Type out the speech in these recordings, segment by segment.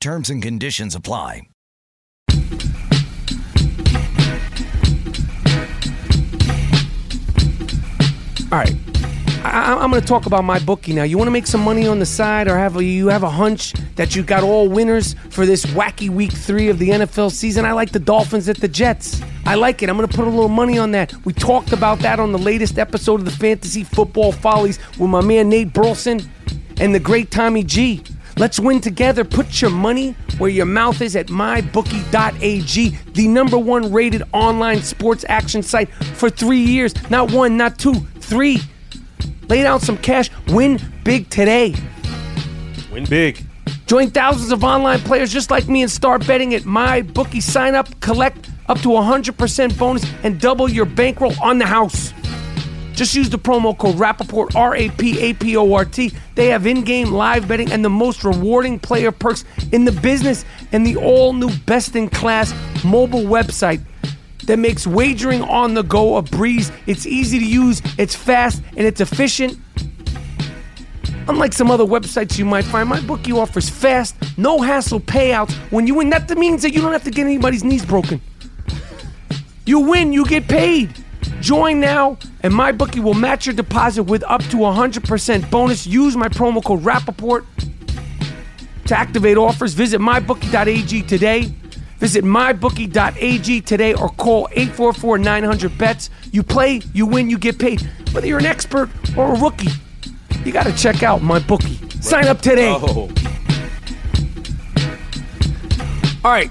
Terms and conditions apply. All right. I, am going to talk about my bookie now. You want to make some money on the side, or have a, you have a hunch that you got all winners for this wacky week three of the NFL season? I like the Dolphins at the Jets. I like it. I'm going to put a little money on that. We talked about that on the latest episode of the Fantasy Football Follies with my man Nate Burleson and the great Tommy G. Let's win together. Put your money where your mouth is at mybookie.ag, the number one rated online sports action site for three years. Not one, not two, three. Lay down some cash. Win big today. Win big. Join thousands of online players just like me and start betting at MyBookie. Sign up, collect up to 100% bonus, and double your bankroll on the house. Just use the promo code Rapaport, R A P A P O R T. They have in game live betting and the most rewarding player perks in the business and the all new best in class mobile website that makes wagering on the go a breeze. It's easy to use, it's fast, and it's efficient. Unlike some other websites you might find, my bookie offers fast, no hassle payouts when you win. That means that you don't have to get anybody's knees broken. You win, you get paid. Join now, and my bookie will match your deposit with up to 100% bonus. Use my promo code Rapaport to activate offers. Visit mybookie.ag today. Visit mybookie.ag today or call 844 900 bets. You play, you win, you get paid. Whether you're an expert or a rookie, you got to check out my bookie. Sign up today. Oh. All right.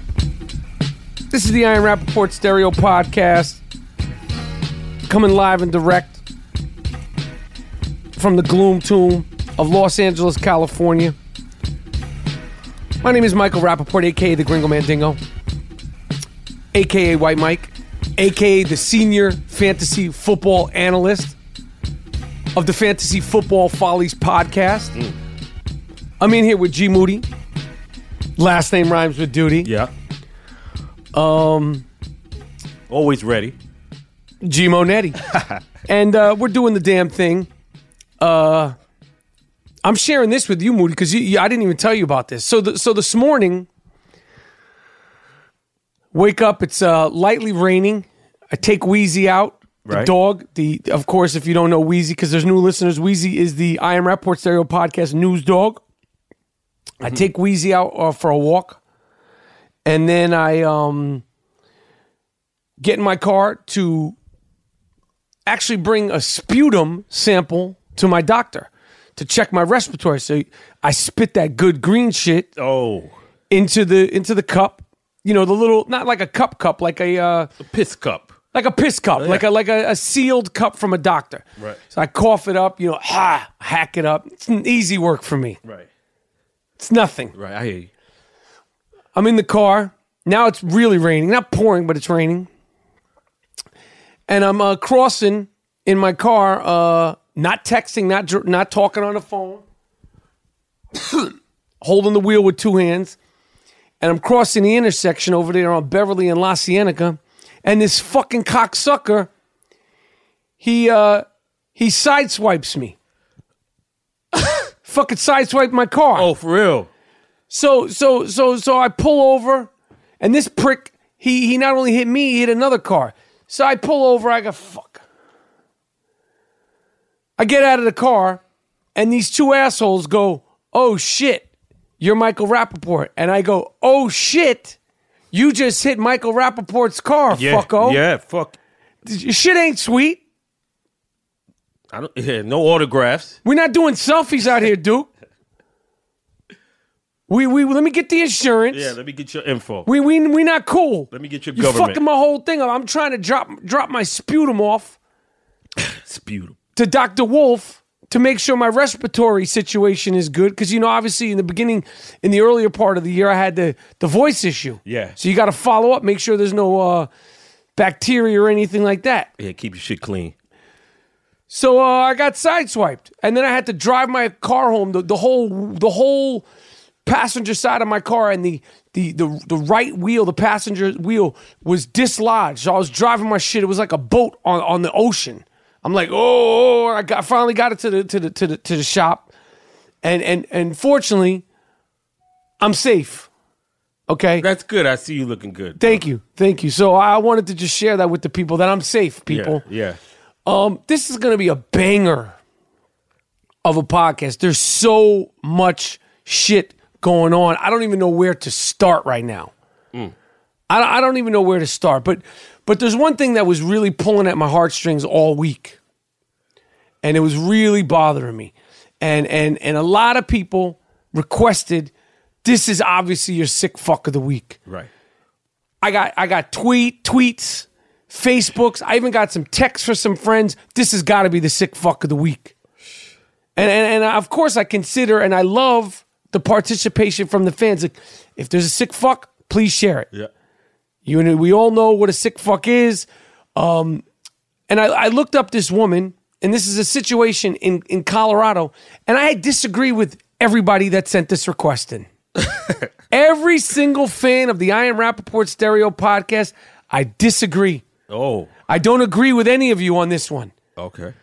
This is the I Am Rapaport Stereo Podcast coming live and direct from the gloom tomb of Los Angeles, California. My name is Michael Rapaport, aka the Gringo Mandingo, aka White Mike, aka the senior fantasy football analyst of the Fantasy Football Follies podcast. I'm in here with G Moody. Last name rhymes with duty. Yeah. Um, Always ready. G Monetti. and uh, we're doing the damn thing. Uh, I'm sharing this with you, Moody, because I didn't even tell you about this. So, the, so this morning, Wake up, it's uh, lightly raining. I take Wheezy out, the dog. The Of course, if you don't know Wheezy, because there's new listeners, Wheezy is the I Am Rapaport Stereo Podcast news dog. I take Wheezy out uh, for a walk. And then I um, get in my car to actually bring a sputum sample to my doctor to check my respiratory. So I spit that good green shit Oh, into the into the cup. You know, the little not like a cup cup, like a uh, a piss cup. like a piss cup, like a like a, a sealed cup from a doctor. Right. So I cough it up, you know, ha, hack it up. It's an easy work for me. Right. It's nothing. Right. I hear you. I'm in the car. Now it's really raining. Not pouring, but it's raining. And I'm uh, crossing in my car, uh, not texting, not not talking on the phone, holding the wheel with two hands. And I'm crossing the intersection over there on Beverly and La Cienega. And this fucking cocksucker, he uh, he sideswipes me. fucking sideswiped my car. Oh, for real. So so so so I pull over, and this prick he he not only hit me, he hit another car. So I pull over. I go fuck. I get out of the car, and these two assholes go, "Oh shit, you're Michael Rapaport," and I go, "Oh shit, you just hit Michael Rapaport's car, Yeah. fucko. Yeah. Fuck. Shit ain't sweet. I don't. Yeah. No autographs. We're not doing selfies out here, Duke. We we let me get the insurance. Yeah. Let me get your info. We we we not cool. Let me get your you government. fucking my whole thing up. I'm trying to drop drop my sputum off Sputum. to Dr. Wolf to make sure my respiratory situation is good. Because you know, obviously, in the beginning, in the earlier part of the year, I had the the voice issue. Yeah. So you got to follow up, make sure there's no uh, bacteria or anything like that. Yeah. Keep your shit clean. So uh, I got sideswiped, and then I had to drive my car home. The, the whole the whole passenger side of my car and the, the the the right wheel, the passenger wheel, was dislodged. So I was driving my shit. It was like a boat on, on the ocean. I'm like, oh, I got finally got it to the to the to the to the shop, and and and fortunately, I'm safe. Okay. That's good. I see you looking good. Thank you, thank you. So I wanted to just share that with the people that I'm safe, people. Yeah. Um, this is going to be a banger of a podcast. There's so much shit going on. I don't even know where to start right now. Hmm. I, I don't even know where to start. But but there's one thing that was really pulling at my heartstrings all week, and it was really bothering me. And and and a lot of people requested. This is obviously your sick fuck of the week. Right. I got I got tweet tweets, Facebooks. I even got some texts for some friends. This has got to be the sick fuck of the week. And, and and of course I consider and I love the participation from the fans. Like, if there's a sick fuck, please share it. Yeah. You and we all know what a sick fuck is. Um, and I, I looked up this woman, and this is a situation in in Colorado, and I disagree with everybody that sent this request in. Every single fan of the I Am Rapaport Stereo podcast, I disagree. Oh. I don't agree with any of you on this one. Okay.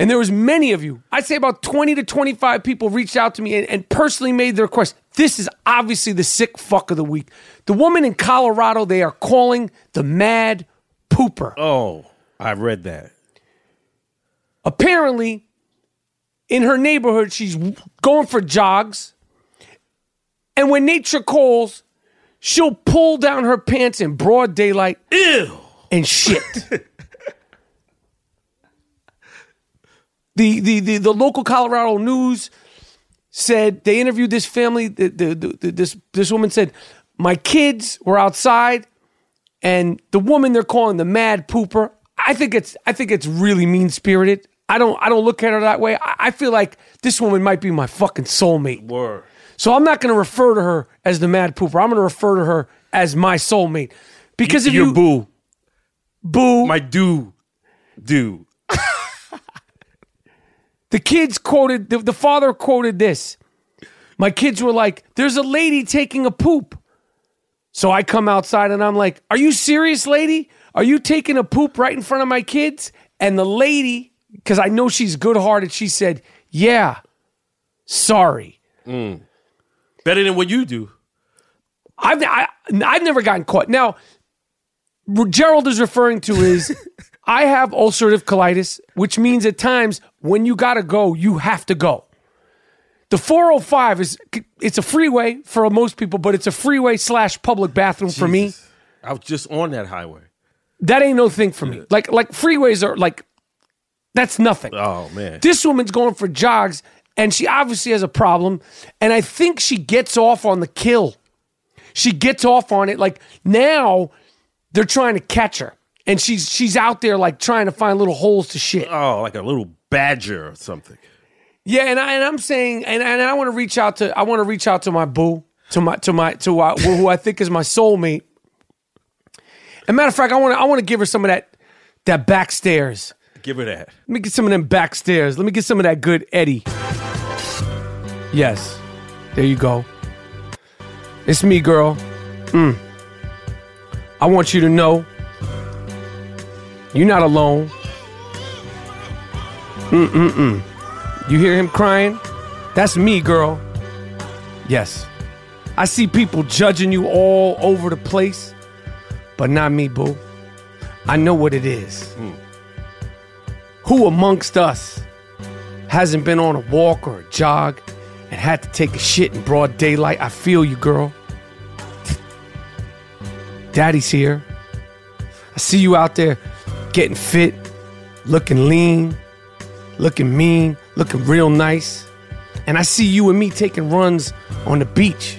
And there was many of you. I'd say about 20 to 25 people reached out to me and, and personally made the request. This is obviously the sick fuck of the week. The woman in Colorado, they are calling the mad pooper. Oh. I read that. Apparently, in her neighborhood, she's going for jogs. And when nature calls, she'll pull down her pants in broad daylight Ew. and shit. the, the the the local Colorado news said they interviewed this family. The, the, the, this this woman said, "My kids were outside, and the woman they're calling the mad pooper. I think it's I think it's really mean spirited. I don't I don't look at her that way. I, I feel like this woman might be my fucking soulmate. Word. So I'm not going to refer to her as the mad pooper. I'm going to refer to her as my soulmate because if Your you boo. boo My do. Do. The kids quoted, the, the father quoted this. My kids were like, There's a lady taking a poop. So I come outside and I'm like, Are you serious, lady? Are you taking a poop right in front of my kids? And the lady, because I know she's good hearted, she said, Yeah, sorry. Mm. Better than what you do. I've I, I've never gotten caught. Now, what Gerald is referring to is I have ulcerative colitis, which means at times when you gotta go, you have to go. The 405 is it's a freeway for most people, but it's a freeway slash public bathroom for me. I was just on that highway. That ain't no thing for me. Like like freeways are like that's nothing. Oh man. This woman's going for jogs, and she obviously has a problem. And I think she gets off on the kill. She gets off on it. Like now, they're trying to catch her, and she's she's out there like trying to find little holes to shit. oh, like a little badger or something. Yeah, and I and I'm saying, and, and I want to reach out to I want to reach out to my boo, to my to my to uh, who I think is my soulmate. And matter of fact, I want to I want to give her some of that that back stairs. Give her that. Let me get some of them back stairs. Let me get some of that good Eddie. Yes. There you go. It's me, girl. Mm. I want you to know you're not alone. Mm-mm-mm. You hear him crying? That's me, girl. Yes. I see people judging you all over the place, but not me, boo. I know what it is. Mm. Who amongst us hasn't been on a walk or a jog and had to take a shit in broad daylight? I feel you, girl. Daddy's here. I see you out there getting fit, looking lean, looking mean, looking real nice. And I see you and me taking runs on the beach,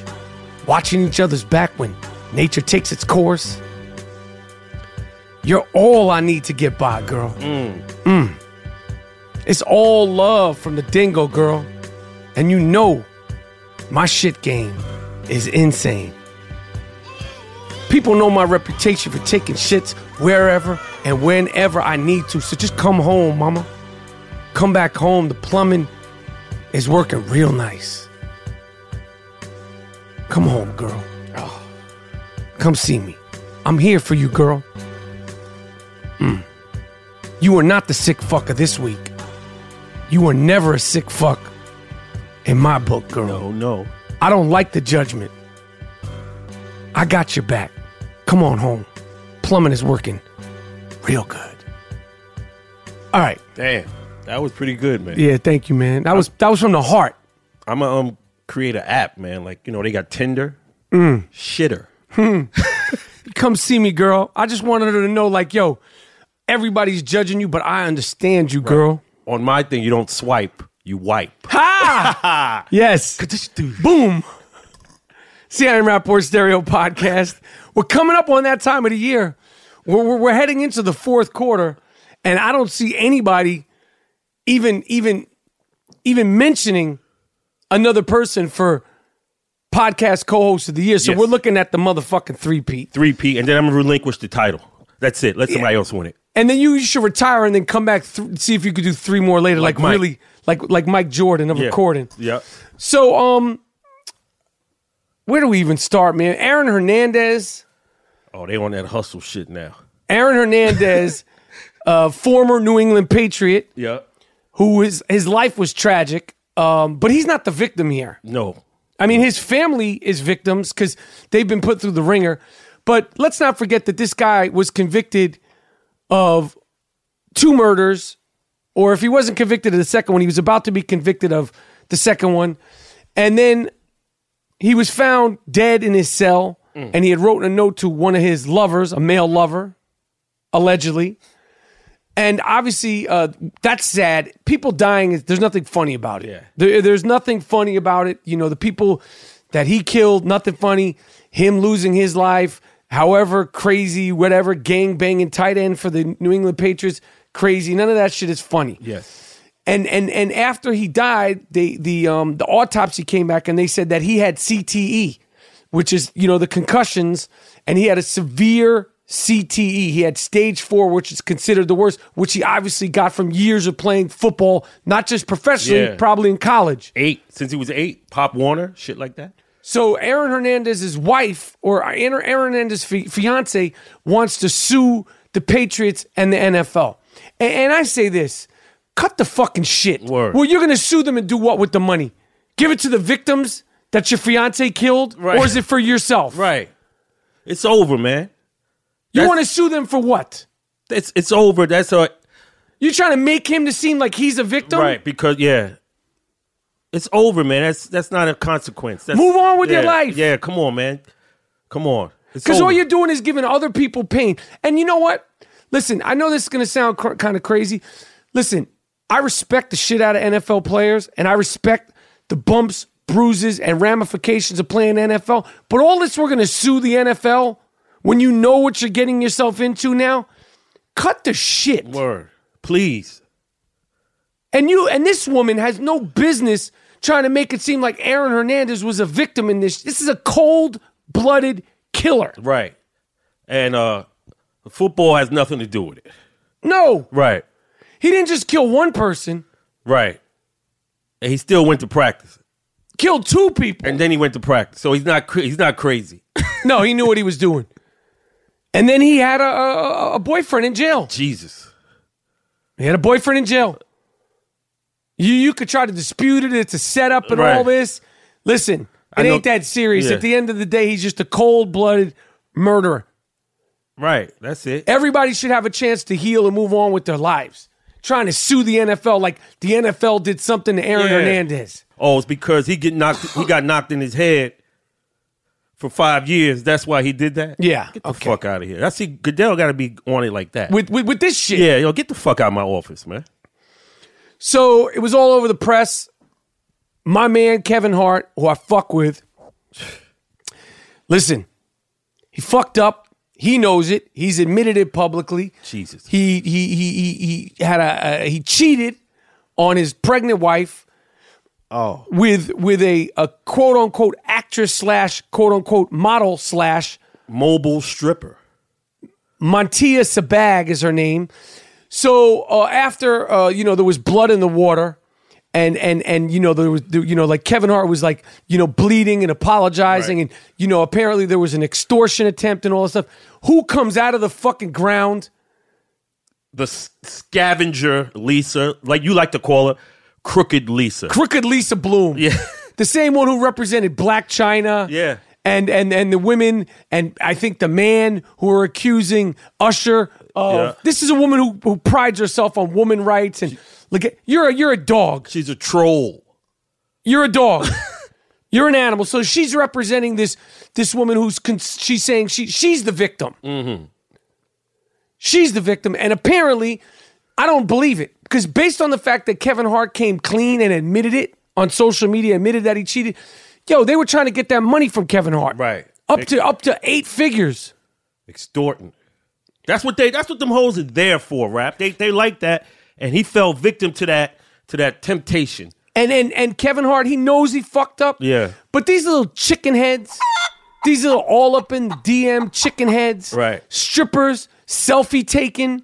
watching each other's back when nature takes its course. You're all I need to get by, girl. Mm. It's all love from the dingo, girl. And you know my shit game is insane. People know my reputation for taking shits wherever and whenever I need to. So just come home, mama. Come back home. The plumbing is working real nice. Come home, girl. Oh, come see me. I'm here for you, girl. Mm. You are not the sick fucker this week. You are never a sick fuck in my book, girl. No, no. I don't like the judgment. I got your back. Come on home. Plumbing is working real good. All right. Damn. That was pretty good, man. Yeah, thank you, man. That was that was from the heart. I'm gonna um create an app, man. Like, you know, they got Tinder. Mm. Shitter. Come see me, girl. I just wanted her to know, like, yo, everybody's judging you, but I understand you, girl. On my thing, you don't swipe, you wipe. Ha! yes. Boom. CIM Rapaport Stereo Podcast. We're coming up on that time of the year. We're, we're, we're heading into the fourth quarter, and I don't see anybody even even even mentioning another person for podcast co-host of the year. So Yes. we're looking at the motherfucking three P. Three P, and then I'm gonna relinquish the title. That's it. Let somebody else win it. And then you should retire and then come back th- see if you could do three more later, like, Like really like like Mike Jordan of Yeah. recording. Yeah. So um where do we even start, man? Aaron Hernandez. Oh, they on that hustle shit now. Aaron Hernandez, uh, former New England Patriot, Yeah. who is his life was tragic, um, but he's not the victim here. No. I mean, his family is victims because they've been put through the ringer. But let's not forget that this guy was convicted of two murders, or if he wasn't convicted of the second one, he was about to be convicted of the second one. And then he was found dead in his cell, and he had wrote a note to one of his lovers, a male lover, allegedly. And obviously, uh, that's sad. People dying, is- there's nothing funny about it. Yeah. There, there's nothing funny about it. You know, the people that he killed, nothing funny. Him losing his life, however crazy, whatever, gang banging tight end for the New England Patriots, crazy. None of that shit is funny. Yes. And and and after he died, they the um the autopsy came back and they said that he had CTE, which is you know the concussions, and he had a severe CTE. He had stage four, which is considered the worst, which he obviously got from years of playing football, not just professionally, Yeah. probably in college. Eight. Since he was eight, Pop Warner, shit like that. So Aaron Hernandez's wife or Aaron Hernandez's fi- fiance wants to sue the Patriots and the NFL. And, and I say this: cut the fucking shit. Word. Well, you're gonna sue them and do what with the money? Give it to the victims that your fiance killed, Right. or is it for yourself? Right. It's over, man. You want to sue them for what? It's it's over. That's a You're trying to make him to seem like he's a victim? right because yeah, it's over, man. That's that's not a consequence. That's, Move on with your life. Yeah, come on, man. Come on. Because all you're doing is giving other people pain. And you know what? Listen, I know this is going to sound cr- kind of crazy. Listen, I respect the shit out of NFL players, and I respect the bumps, bruises, and ramifications of playing NFL. But all this, we're going to sue the NFL when you know what you're getting yourself into now. Cut the shit. word. Please. And you and this woman has no business trying to make it seem like Aaron Hernandez was a victim in this. This is a cold-blooded killer. Right. And uh football has nothing to do with it. No, Right. He didn't just kill one person. Right. And he still went to practice. killed two people. And then he went to practice. So he's not cra- he's not crazy. no, he knew what he was doing. And then he had a, a, a boyfriend in jail. Jesus. He had a boyfriend in jail. You you could try to dispute it. It's a setup and Right. all this. Listen, I it know- ain't that serious. Yeah. At the end of the day, he's just a cold blooded murderer. Right. That's it. Everybody should have a chance to heal and move on with their lives. Trying to sue the NFL like the NFL did something to Aaron Yeah. Hernandez. Oh, it's because he get knocked he got knocked in his head for five years. That's why he did that? Yeah, Get the okay. fuck out of here. I see Goodell gotta be on it like that. With, with with this shit. yeah, yo, get the fuck out of my office, man. So it was all over the press. My man Kevin Hart, who I fuck with, listen, he fucked up. He knows it. He's admitted it publicly. Jesus. He he he he, he had a, a he cheated on his pregnant wife Oh. with with a a quote unquote actress slash quote unquote model slash Mobile stripper. Montia Sabbag is her name. So uh, after uh, you know there was blood in the water, and and and you know there was you know like Kevin Hart was like you know bleeding and apologizing, Right. and you know apparently there was an extortion attempt and all this stuff. Who comes out of the fucking ground? The scavenger Lisa, like you like to call her, crooked Lisa. Crooked Lisa Bloom. Yeah. the same one who represented Blac Chyna. Yeah. And, and and the women and I think the man who are accusing Usher of Yeah. this is a woman who, who prides herself on woman rights and look at you're a, you're a dog She's a troll. You're a dog. You're an animal. So she's representing this this woman who's con- she's saying she she's the victim. Mm-hmm. She's the victim, and apparently, I don't believe it because based on the fact that Kevin Hart came clean and admitted it on social media, admitted that he cheated. Yo, they were trying to get that money from Kevin Hart, Right. Up to up to eight figures. Extorting. That's what they that's what them hoes are there for, rap. They they like that. And he fell victim to that to that temptation. And and and Kevin Hart, he knows he fucked up. Yeah. But these little chicken heads, these little all up in the DM chicken heads, Right. Strippers, selfie taking.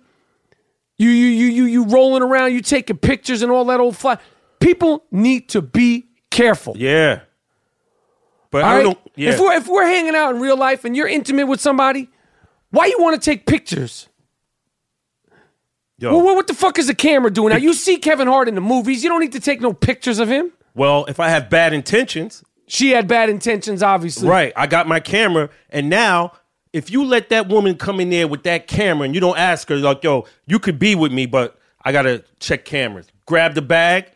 You you you you you rolling around, you taking pictures and all that old fly. People need to be careful. Yeah. But all I right? don't yeah. If we're if we're hanging out in real life and you're intimate with somebody, why you want to take pictures? Yo. Well, what, the fuck is the camera doing? Now you see Kevin Hart in the movies. You don't need to take no pictures of him. well, if I have bad intentions, She had bad intentions, obviously. Right. I got my camera, and now if you let that woman come in there with that camera and you don't ask her, like, yo, you could be with me, but I gotta check cameras. Grab the bag.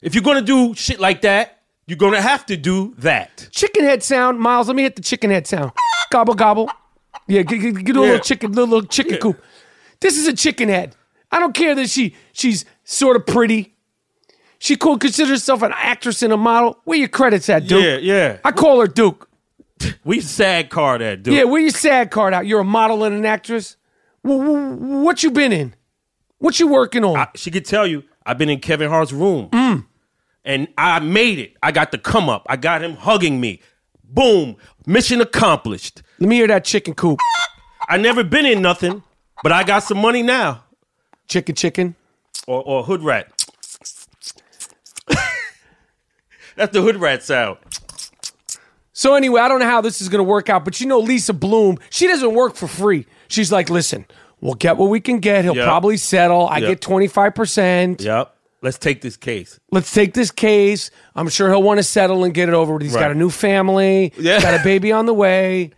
If you're gonna do shit like that, you're gonna have to do that. Chicken head sound, Miles. Let me hit the chicken head sound. Gobble gobble. Yeah, get, get, get a Yeah. little chicken, little, little chicken coop. This is a chicken head. I don't care that she she's sort of pretty. She could consider herself an actress and a model. Where your credits at, Duke? Yeah, yeah. I call her Duke. We sad car that dude. Yeah, where your sad card out? You're a model and an actress. Wh- wh- What you been in? What you working on? she could tell you I've been in Kevin Hart's room. Mm. And I made it. I got the come up. I got him hugging me. Boom. Mission accomplished. Let me hear that chicken coop. I never been in nothing, but I got some money now. Chicken, chicken. Or, or hood rat. That's the hood rat sound. So anyway, I don't know how this is going to work out, but you know Lisa Bloom, she doesn't work for free. She's like, listen, we'll get what we can get. He'll Yep. probably settle. I Yep. get 25%. Yep. Let's take this case. Let's take this case. I'm sure he'll want to settle and get it over with. He's got a new family. Yeah. He's got a baby on the way.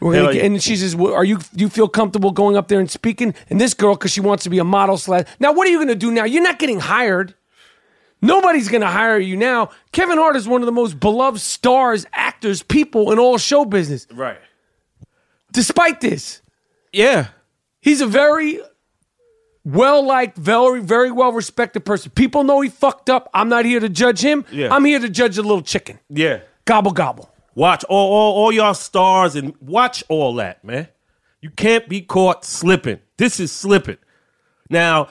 Gonna and she says, well, "Are you do you feel comfortable going up there and speaking?" And this girl, because she wants to be a model slash. Now, what are you going to do now? You're not getting hired. Nobody's going to hire you now. Kevin Hart is one of the most beloved stars, actors, people in all show business. Right. Despite this, Yeah. he's a very well liked, very, very well respected person. People know he fucked up. I'm not here to judge him. Yeah. I'm here to judge the little chicken. Yeah. Gobble gobble. Watch all, all, all y'all stars and watch all that, man. You can't be caught slipping. This is slipping. Now,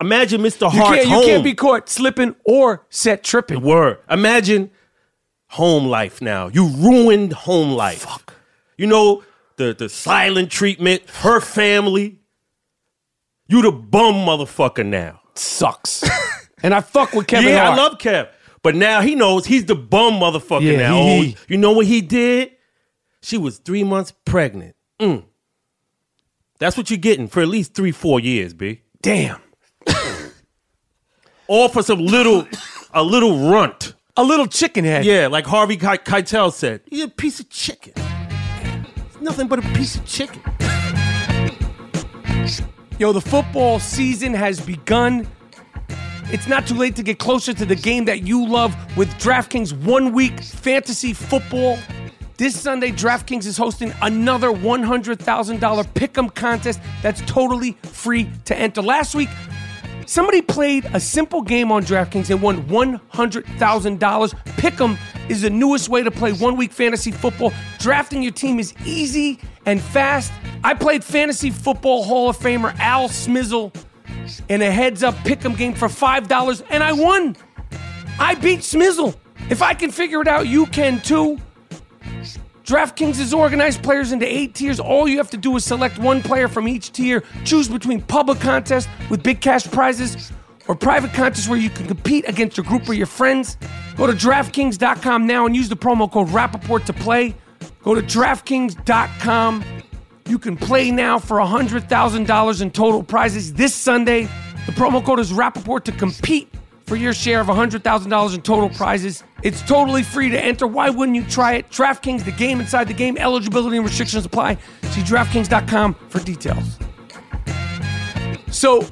imagine Mr. You Hart's can't, you can't be caught slipping or set tripping. Word. Imagine home life now. You ruined home life. Fuck. You know, the, the silent treatment, her family. You the bum motherfucker now. Sucks. and I fuck with Kevin yeah, Hart. I love Kev. But now he knows he's the bum motherfucker Yeah, now. he- Oh, you know what he did? She was three months pregnant. Mm. That's what you're getting for at least three, four years, B. Damn. All for some little, a little runt. A little chicken head. Yeah, like Harvey Ke- Keitel said, he's a piece of chicken. It's nothing but a piece of chicken. Yo, the football season has begun. It's not too late to get closer to the game that you love with DraftKings one week fantasy football. This Sunday, DraftKings is hosting another $100,000 pick'em contest that's totally free to enter. Last week, somebody played a simple game on DraftKings and won $100,000. Pick'em is the newest way to play one week fantasy football. Drafting your team is easy and fast. I played fantasy football Hall of Famer Al Smizzle in a heads up pick'em game for $5 and I won. I beat Smizzle. If I can figure it out, you can too. DraftKings has organized players into eight tiers. All you have to do is select one player from each tier, choose between public contests with big cash prizes or private contests where you can compete against your group or your friends. Go to DraftKings.com now and use the promo code Rapaport to play. Go to DraftKings.com. You can play now for $100,000 in total prizes this Sunday. The promo code is Rapaport to compete for your share of $100,000 in total prizes. It's totally free to enter. Why wouldn't you try it? DraftKings, the game inside the game. Eligibility and restrictions apply. See DraftKings.com for details. So,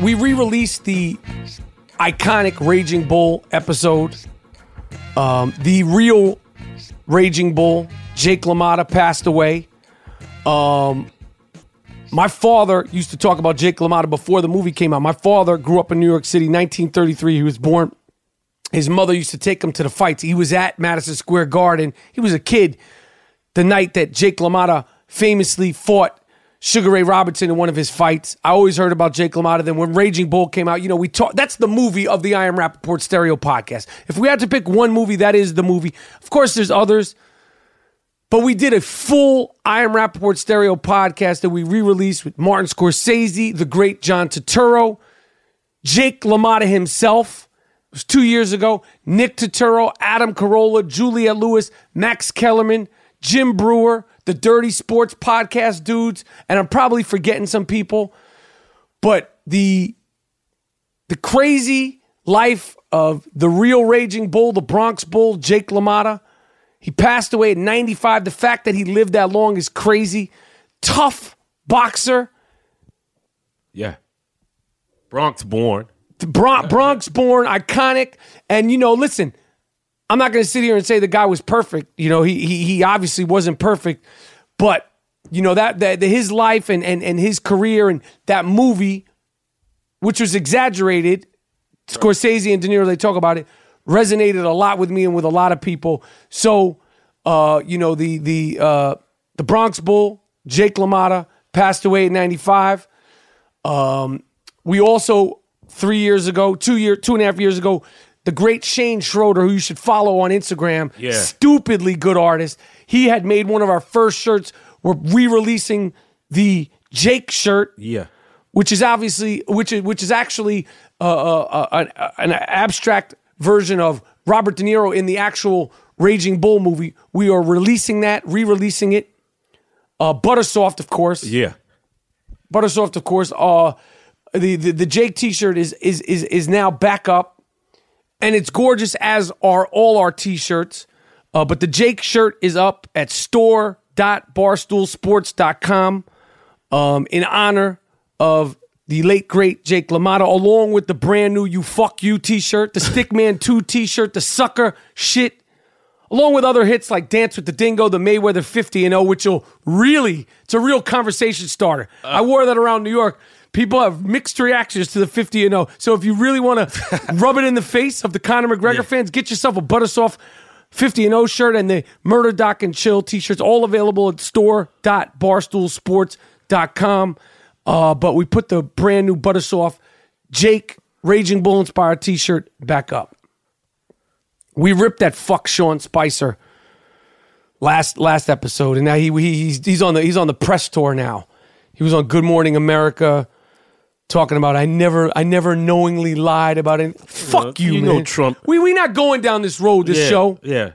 we re released the iconic Raging Bull episode. Um, the real Raging Bull, Jake LaMotta, passed away. Um, my father used to talk about Jake LaMotta before the movie came out. My father grew up in New York City, 1933. He was born. His mother used to take him to the fights. He was at Madison Square Garden. He was a kid the night that Jake LaMotta famously fought Sugar Ray Robinson in one of his fights. I always heard about Jake LaMotta. Then when Raging Bull came out, you know, we talked. That's the movie of the I Am Rapaport Stereo podcast. If we had to pick one movie, that is the movie. Of course, there's others. But we did a full I Am Rapaport stereo podcast that we re released with Martin Scorsese, the great John Turturro, Jake LaMotta himself. It was two years ago. Nick Turturro, Adam Carolla, Juliette Lewis, Max Kellerman, Jim Breuer, the Dirty Sports Podcast dudes. And I'm probably forgetting some people. But the the crazy life of the real Raging Bull, the Bronx Bull, Jake LaMotta. He passed away at 95. The fact that he lived that long is crazy. Tough boxer. Yeah. Bronx born. Bron- Bronx born, iconic. And, you know, listen, I'm not going to sit here and say the guy was perfect. You know, he, he, he obviously wasn't perfect. But, you know, that, that his life and, and, and his career and that movie, which was exaggerated, Scorsese and De Niro, they talk about it, resonated a lot with me and with a lot of people. So, uh, you know, the the uh, the Bronx Bull, Jake LaMotta, passed away at 95. Um, we also three years ago, two year, two and a half years ago, the great Shane Schroeder, who you should follow on Instagram, Yeah. stupidly good artist. He had made one of our first shirts. We're re-releasing the Jake shirt Yeah. which is obviously which is which is actually uh, uh, uh, an, an abstract version of Robert De Niro in the actual Raging Bull movie. We are releasing that, re-releasing it. Uh, Buttersoft, of course. Yeah. Buttersoft, of course. Uh, the, the the Jake T-shirt is is is is now back up, and it's gorgeous as are all our T-shirts. Uh, but the Jake shirt is up at store.barstoolsports.com um, in honor of the late great Jake LaMotta, along with the brand new "You Fuck You" T-shirt, the Stickman Two T-shirt, the Sucker Shit along with other hits like Dance with the Dingo, the Mayweather 50 and 0, which will really, it's a real conversation starter. I wore that around New York. People have mixed reactions to the 50 and 0. So if you really want to rub it in the face of the Conor McGregor fans, get yourself a Butter Soft 50 and 0 shirt and the Murder Doc and Chill t-shirts, all available at store.barstoolsports.com. Uh, but we put the brand new Buttersoft Jake Raging Bull inspired t-shirt back up. We ripped that fuck Sean Spicer last last episode, and now he, he he's he's on the he's on the press tour now. He was on Good Morning America talking about I never I never knowingly lied about it. Fuck you, you man. know Trump. We we not going down this road. This yeah, show. Yeah.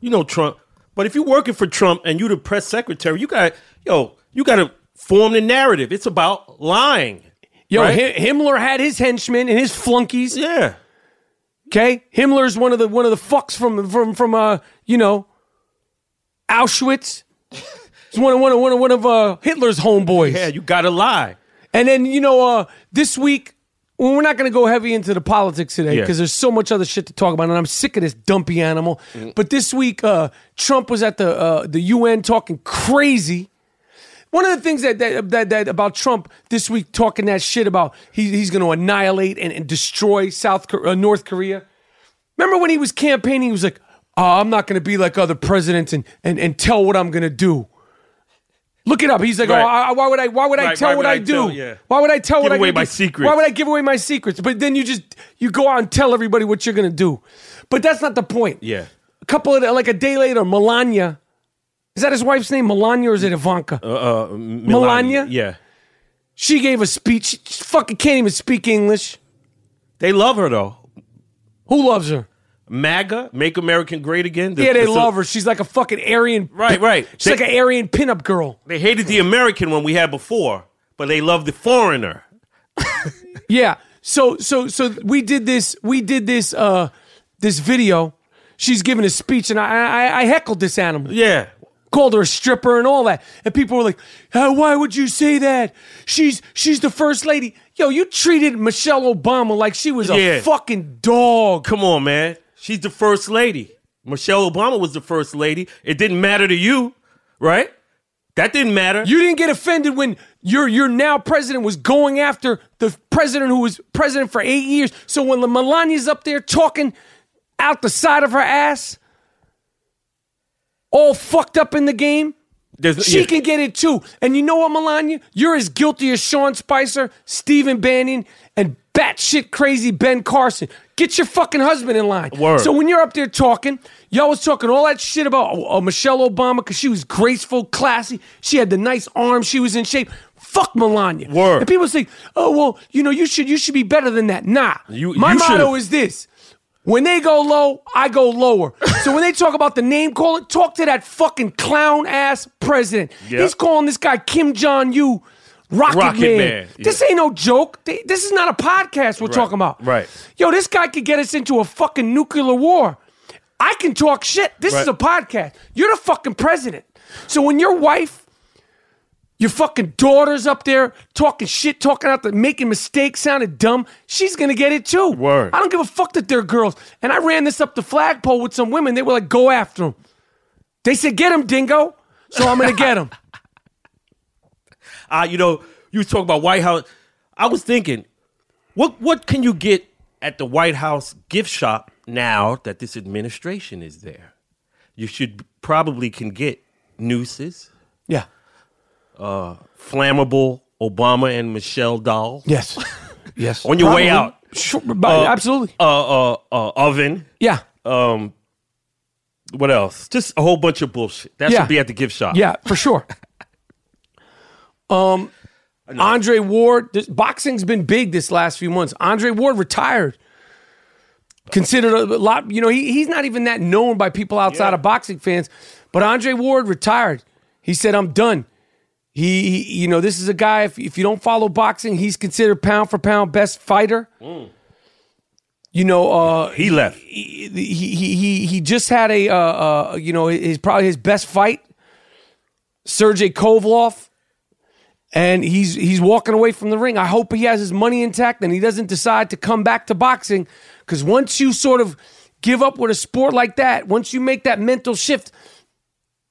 You know Trump. But if you're working for Trump and you're the press secretary, you got yo, you got to form the narrative. It's about lying. Yo, right? Hi- Himmler had his henchmen and his flunkies. Yeah. Okay, Himmler's one of the one of the fucks from from from uh you know Auschwitz. He's one of one of one of one of uh, Hitler's homeboys. Yeah, you got to lie. And then you know uh this week well, we're not going to go heavy into the politics today Yeah. because there's so much other shit to talk about, and I'm sick of this dumpy animal. But this week, uh, Trump was at the uh, the UN talking crazy. One of the things that that, that, that about Trump this week talking that shit about he, he's going to annihilate and, and destroy South uh, North Korea. Remember when he was campaigning? He was like, oh, "I'm not going to be like other presidents and and and tell what I'm going to do." Look it up. He's like, Right. "Oh, I, why would I? Why would I Right, tell why what I, I do? tell- yeah. Why would I tell what Give I away gonna my do? secrets. Why would I give away my secrets? But then you just you go out and tell everybody what you're going to do. But that's not the point. Yeah. A couple of like a day later, Melania. Is that his wife's name, Melania, or is it Ivanka? Uh, Melania? Yeah. She gave a speech. She fucking can't even speak English. They love her though. Who loves her? MAGA, Make American Great Again. The- yeah, they the- love her. She's like a fucking Aryan. Right, right. She's like They- an Aryan pinup girl. They hated the American one we had before, but they love the foreigner. Yeah. So so so we did this. We did this. Uh, this video. She's giving a speech, and I I, I heckled this animal. Yeah. Called her a stripper and all that, and people were like, "Uh, "Why would you say that? She's she's the first lady." Yo, you treated Michelle Obama like she was a Yeah. fucking dog. Come on, man. She's the first lady. Michelle Obama was the first lady. It didn't matter to you, right? That didn't matter. You didn't get offended when your your now president was going after the president who was president for eight years. So when the Melania's up there talking out the side of her ass, all fucked up in the game, There's- she yeah. can get it too. And you know what, Melania? You're as guilty as Sean Spicer, Stephen Bannon, and batshit crazy Ben Carson. Get your fucking husband in line. Word. So when you're up there talking, y'all was talking all that shit about uh, Michelle Obama because she was graceful, classy. She had the nice arms. She was in shape. Fuck Melania. Word. And people say, "Oh well, you know, you should you should be better than that." Nah. You- My you motto should've- is this. When they go low, I go lower. so when they talk about the name calling, talk to that fucking clown ass president. Yep. He's calling this guy Kim Jong Un Rocket, Rocket Man. Man, This ain't no joke. This is not a podcast we're talking about. right. Yo, this guy could get us into a fucking nuclear war. I can talk shit. This is a podcast. You're the fucking president. So when your wife, your fucking daughter's up there talking shit, talking out the making mistakes, sounding dumb, she's gonna get it too. Word. I don't give a fuck that they're girls. And I ran this up the flagpole with some women. They were like, go after him. They said, get him, dingo. So I'm gonna get him. uh, you know, you was talking about White House. I was thinking, what what can you get at the White House gift shop now that this administration is there? You should probably can get nooses, Yeah. Flammable Obama and Michelle doll Yes. Yes. on your way out, Sure, but absolutely. uh, uh, uh, oven. Yeah. Um, what else? Just a whole bunch of bullshit. That Yeah. should be at the gift shop. Yeah, for sure. um, Andre Ward. This, boxing's been big this last few months. Andre Ward retired. Considered a lot. You know, he, he's not even that known by people outside Yeah. of boxing fans. But Andre Ward retired. He said, "I'm done." He, he- you know, this is a guy. If, if you don't follow boxing, he's considered pound for pound best fighter. You know, uh, He left. he he he he just had a uh, uh, you know his probably his best fight, Sergey Kovalev, and he's he's walking away from the ring. I hope he has his money intact and he doesn't decide to come back to boxing because once you sort of give up with a sport like that, once you make that mental shift,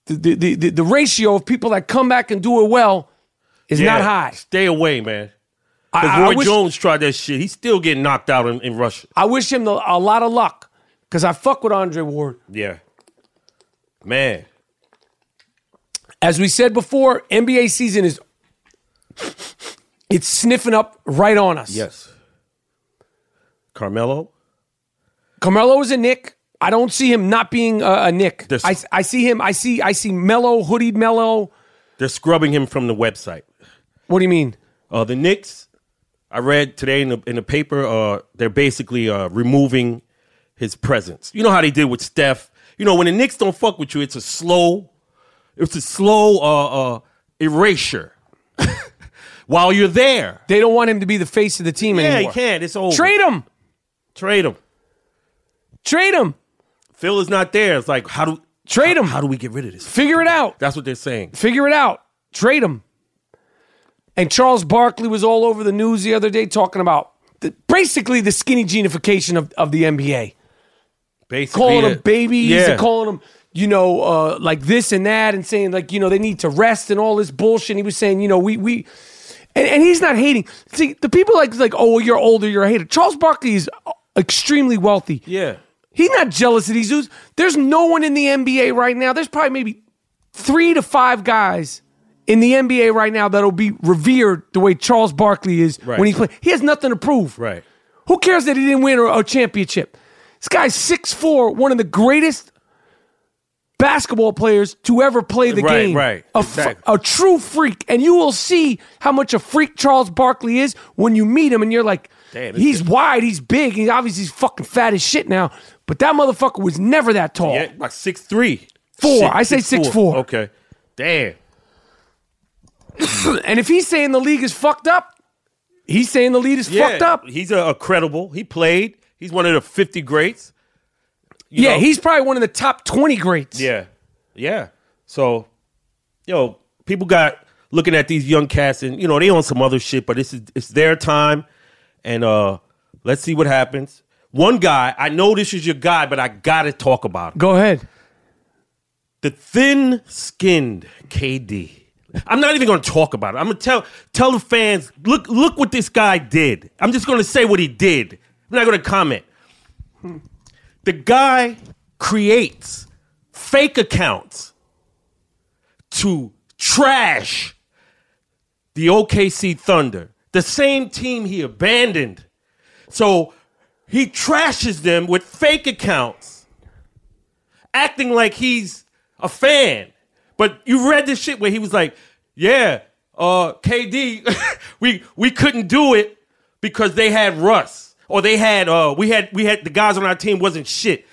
the the the, the, ratio of people that come back and do it well is not high. Stay away, man. Because Roy wish, Jones tried that shit. He's still getting knocked out in, in Russia. I wish him the, a lot of luck because I fuck with Andre Ward. Yeah. Man. as we said before, NBA season is it's sniffing up right on us. Yes. Carmelo. Carmelo is a Knick. I don't see him not being a, a Knick. This- I, I see him. I see. I see Melo, hoodied Melo. They're scrubbing him from the website. What do you mean? Uh, the Knicks, I read today in the in the paper, uh, they're basically uh, removing his presence. You know how they did with Steph. You know when the Knicks don't fuck with you, it's a slow, it's a slow uh, uh, erasure. While you're there, They don't want him to be the face of the team anymore. yeah, anymore. he can't. It's over. Trade him. trade him. Trade him. Phil is not there. It's like how do Trade him. how do we get rid of this? Figure it out. That's what they're saying. Figure it out. Trade him. And Charles Barkley was all over the news the other day talking about the, basically the skinny genification of, of the NBA. Basically, calling them babies Yeah. and calling them, you know, uh, like this and that, and saying like, you know, they need to rest and all this bullshit. And he was saying, you know, we we, and, and he's not hating. See, the people like like, oh, well, you're older, you're a hater. Charles Barkley is extremely wealthy. yeah. He's not jealous of these dudes. There's no one in the NBA right now. There's probably maybe three to five guys in the NBA right now that'll be revered the way Charles Barkley is Right. when he plays. He has nothing to prove. Right. Who cares that he didn't win a, a championship? This guy's 6'4, one of the greatest basketball players to ever play the Right, game. right. A, f- Exactly. a true freak. And you will see how much a freak Charles Barkley is when you meet him and you're like, Damn, he's wide, he's big, he's obviously he's fucking fat as shit now. But that motherfucker was never that tall. Yeah, like six three. Four. I say six four. Okay. Damn. And if he's saying the league is fucked up, he's saying the league is fucked up. He's a, a credible. He played. He's one of the 50 greats. You yeah, know? he's probably one of the top 20 greats. Yeah. Yeah. So, yo, people got looking at these young cats and, you know, they on some other shit, but this is it's their time. And uh let's see what happens. One guy, I know this is your guy, but I gotta talk about him. Go ahead. The thin skinned KD. I'm not even gonna talk about it. I'm gonna tell tell the fans, look, look what this guy did. I'm just gonna say what he did. I'm not gonna comment. The guy creates fake accounts to trash the OKC Thunder, the same team he abandoned. So he trashes them with fake accounts, acting like he's a fan. But you read this shit where he was like, "Yeah, uh, KD, we we couldn't do it because they had Russ, or they had uh, we had we had the guys on our team wasn't shit."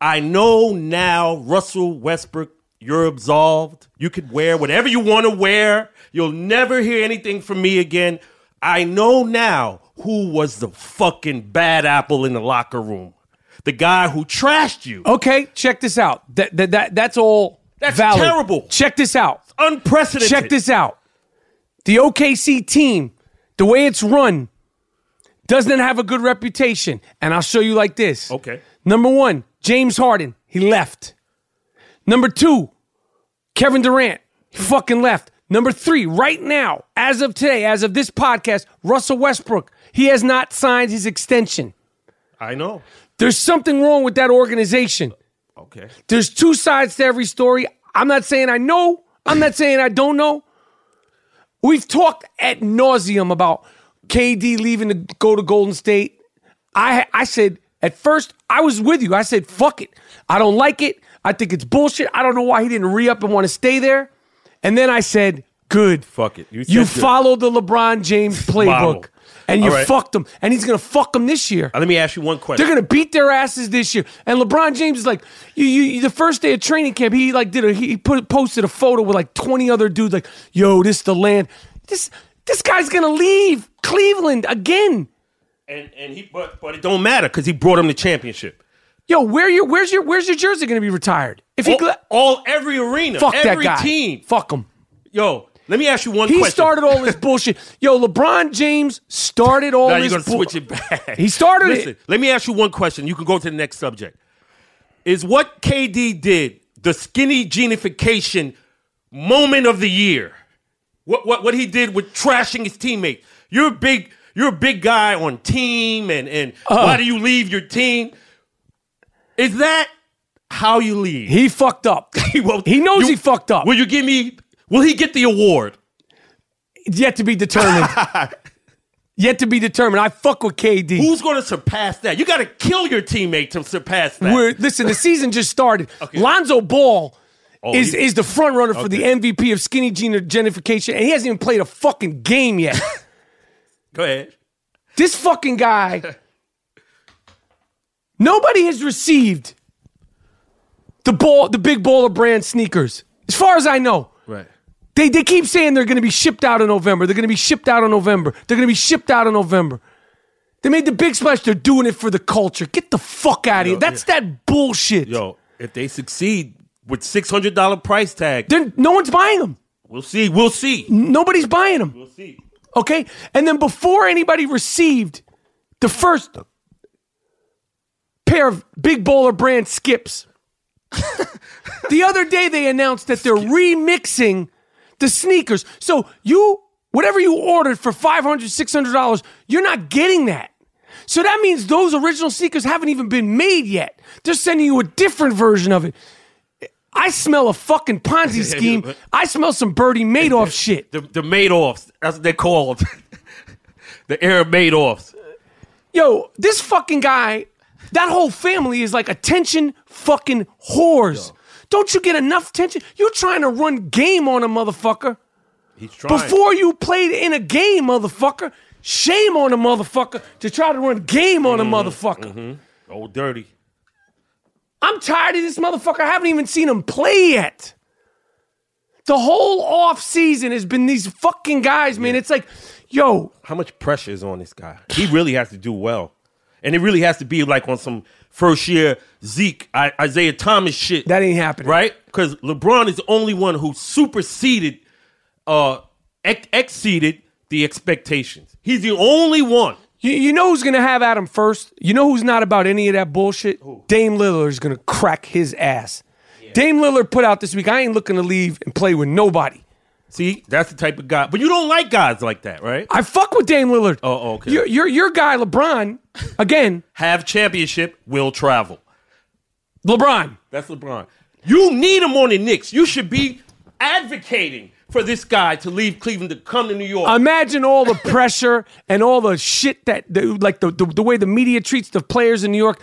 I know now, Russell Westbrook, you're absolved. You could wear whatever you want to wear. You'll never hear anything from me again. I know now who was the fucking bad apple in the locker room. The guy who trashed you. Okay, check this out. That that, that that's all That's valid. terrible. Check this out. Unprecedented. Check this out. The OKC team, the way it's run, doesn't have a good reputation. And I'll show you like this. Okay. Number one, James Harden, he left. Number two, Kevin Durant, he fucking left. Number three, right now, as of today, as of this podcast, Russell Westbrook, he has not signed his extension. I know. There's something wrong with that organization. Okay. There's two sides to every story. I'm not saying I know. I'm not saying I don't know. We've talked at nauseum about KD leaving to go to Golden State. I I said at first I was with you. I said fuck it. I don't like it. I think it's bullshit. I don't know why he didn't re up and want to stay there. And then I said Good. Fuck it. You You followed the LeBron James playbook. And you right. fucked them, and he's gonna fuck them this year. Uh, Let me ask you one question. They're gonna beat their asses this year. And LeBron James is like, you, you, the first day of training camp, he like did a he put posted a photo with like twenty other dudes, like, yo, this the land. This this guy's gonna leave Cleveland again. and and he but but it don't matter because he brought him the championship. Yo, where your where's your where's your jersey gonna be retired? If he All, gla- all every arena, fuck every that guy, team. fuck him. Yo, let me ask you one question. He question. started all this bullshit. Yo, LeBron James started all Now this. you're gonna bull- switch it back. He started Listen, it. let me ask you one question. You can go to the next subject. Is what KD did the skinny genification moment of the year? What what what he did with trashing his teammates? You're a big you're a big guy on team and and Uh-huh. why do you leave your team? Is that how you leave? He fucked up. Well, he knows you- he fucked up. Will you give me? Will he get the award? Yet to be determined. Yet to be determined. I fuck with KD. Who's going to surpass that? You got to kill your teammate to surpass that. We're, listen, the season just started. Okay. Lonzo Ball Oh, is, he- is the front runner for the MVP of skinny gene- genification, and he hasn't even played a fucking game yet. Go ahead. this fucking guy, nobody has received the ball, the big baller brand sneakers, as far as I know. Right. They, they keep saying they're going to be shipped out in November. They're going to be shipped out in November. They're going to be shipped out in November. They made the big splash. They're doing it for the culture. Get the fuck out of here. Yo, That's that bullshit. Yo, if they succeed with six hundred dollar price tag, Then no one's buying them. we'll see. We'll see. Nobody's buying them. We'll see. Okay? And then before anybody received the first pair of big baller brand skips, the other day they announced that they're remixing the sneakers. So you, whatever you ordered for $500, $600, you're not getting that. So that means those original sneakers haven't even been made yet. They're sending you a different version of it. I smell a fucking Ponzi scheme. I smell some Bernie Madoff shit. The the Madoffs. That's what they're called. the Arab Madoffs. Yo, this fucking guy, that whole family is like attention fucking whores. Don't you get enough attention? You're trying to run game on a motherfucker He's trying. before you played in a game, motherfucker. Shame on a motherfucker to try to run game on a mm-hmm. motherfucker. oh, dirty. I'm tired of this motherfucker. I haven't even seen him play yet. The whole off season has been these fucking guys, man. It's like, yo, How much pressure is on this guy? He really has to do well, and it really has to be like on some first year Zeke, I, Isaiah Thomas shit. that ain't happening. right? Because LeBron is the only one who superseded, uh, ex- exceeded the expectations. He's the only one. You, you know who's gonna have Adam first? You know who's not about any of that bullshit? Dame Lillard is gonna crack his ass. Dame Lillard put out this week. I ain't looking to leave and play with nobody. See, that's the type of guy. But you don't like guys like that, right? I fuck with Dame Lillard. Oh, oh, okay. Your your your guy LeBron, again, Have championship, will travel. LeBron. That's LeBron. You need him on the Knicks. You should be advocating for this guy to leave Cleveland to come to New York. Imagine all the pressure and all the shit that, the, like the, the the way the media treats the players in New York,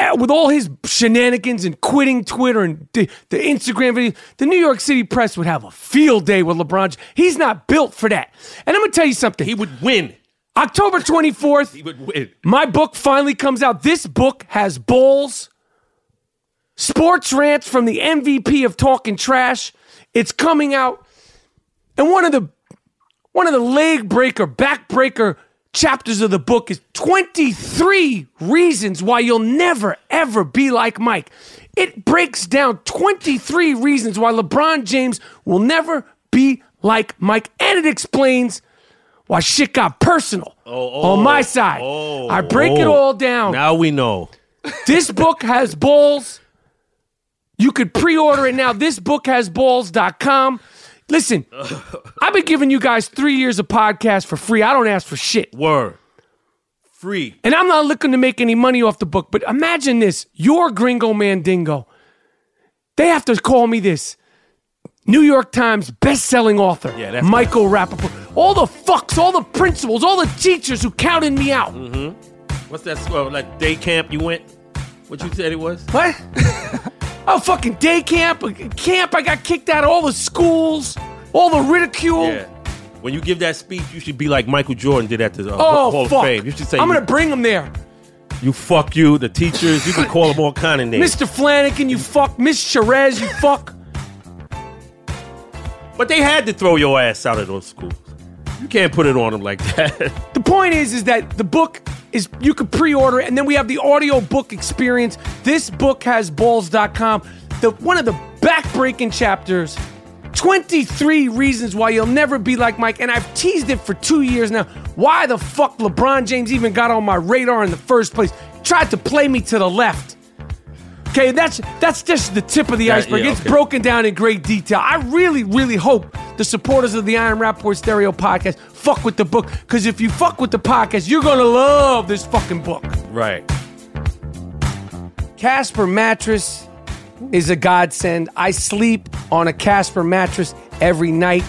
Eh, with all his shenanigans and quitting Twitter and the, the Instagram video. The New York City press would have a field day with LeBron. He's not built for that. And I'm gonna tell you something. he would win. October 24th, He would win. my book finally comes out. This book has bowls, sports rants from the MVP of talking trash. It's coming out. And one of the one of the leg breaker, back breaker chapters of the book is 23 reasons why you'll never ever be like Mike. It breaks down 23 reasons why LeBron James will never be like Mike and it explains why shit got personal oh, oh on my side. oh, I break it oh. all down. Now we know. This book has balls. You could pre-order it now. This book has Thisbookhasballs.com. Listen, I've been giving you guys three years of podcast for free. I don't ask for shit. Word. Free. And I'm not looking to make any money off the book, but imagine this. You're Gringo Mandingo. They have to call me this. New York Times best-selling author, Yeah, that's Michael Rapaport. All the fucks, all the principals, all the teachers who counted me out. Mm-hmm. What's that? Uh, well, that day camp you went? What you said it was? What? oh, fucking day camp, camp. I got kicked out of all the schools. all the ridicule. Yeah. When you give that speech, you should be like Michael Jordan did at the uh, Oh Hall fuck! of Fame. You should say, I'm gonna bring him there, you fuck you, the teachers. You can call them all kind of names. Mr. Flanagan. You fuck, Miss Cherez. You fuck. But they had to throw your ass out of those schools. You can't put it on them like that. The point is, is that the book is you could pre-order it, and then we have the audio book experience. This book has balls.com. The one of the back-breaking chapters. 23 reasons why you'll never be like Mike, and I've teased it for two years now. Why the fuck LeBron James even got on my radar in the first place? Tried to play me to the left. Okay, that's that's just the tip of the That- iceberg. yeah, it's okay. broken down in great detail. I really, really hope the supporters of the I Am Rapaport Stereo podcast fuck with the book. Because if you fuck with the podcast, you're gonna love this fucking book. right. Casper mattress is a godsend. I sleep on a Casper mattress every night.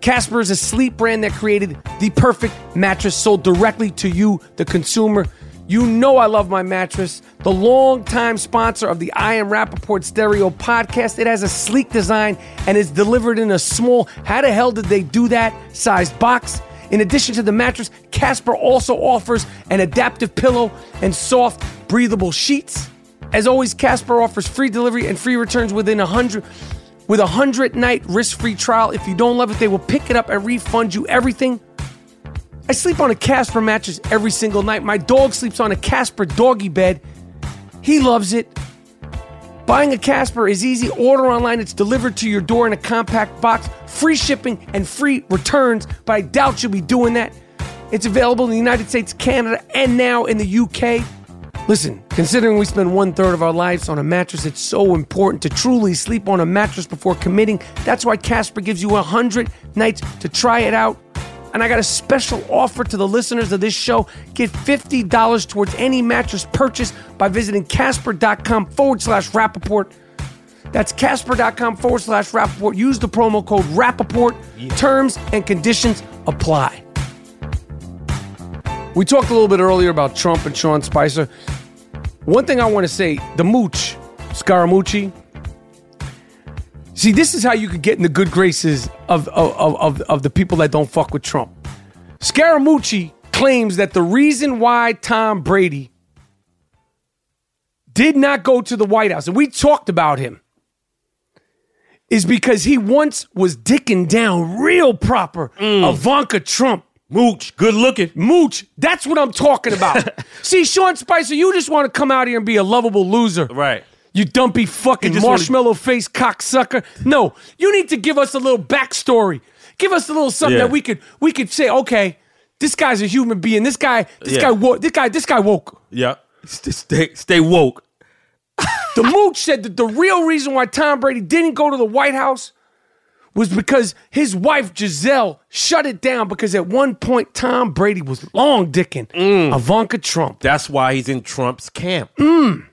Casper is a sleep brand that created the perfect mattress sold directly to you, the consumer. You know I love my mattress. The longtime sponsor of the I Am Rapaport Stereo podcast. It has a sleek design and is delivered in a small, how the hell did they do that? Sized box. In addition to the mattress, Casper also offers an adaptive pillow and soft, breathable sheets. As always, Casper offers free delivery and free returns within a hundred with a hundred night risk-free trial. If you don't love it, they will pick it up and refund you everything. I sleep on a Casper mattress every single night. My dog sleeps on a Casper doggy bed. He loves it. Buying a Casper is easy. Order online. It's delivered to your door in a compact box. Free shipping and free returns, but I doubt you'll be doing that. It's available in the United States, Canada, and now in the UK. Listen, considering we spend one third of our lives on a mattress, it's so important to truly sleep on a mattress before committing. That's why Casper gives you 100 nights to try it out. And I got a special offer to the listeners of this show. Get $50 towards any mattress purchase by visiting casper.com forward slash Rapaport. That's casper.com forward slash Rapaport. Use the promo code Rapaport. Terms and conditions apply. We talked a little bit earlier about Trump and Sean Spicer. One thing I want to say the mooch, Scaramucci. See, this is how you could get in the good graces of, of, of, of, the people that don't fuck with Trump. Scaramucci claims that the reason why Tom Brady did not go to the White House, and we talked about him, is because he once was dicking down real proper mm. Ivanka Trump. Mooch, good looking. Mooch, that's what I'm talking about. See, Sean Spicer, you just want to come out here and be a lovable loser. Right. You dumpy fucking marshmallow face cocksucker. No, you need to give us a little backstory. Give us a little something Yeah. that we could we could say, okay, this guy's a human being. This guy, this Yeah. guy woke. This guy, this guy woke. Yeah. Stay, stay, woke. The Mooch said that the real reason why Tom Brady didn't go to the White House was because his wife Gisele shut it down because at one point Tom Brady was long dicking mm. Ivanka Trump. That's why he's in Trump's camp. Mm.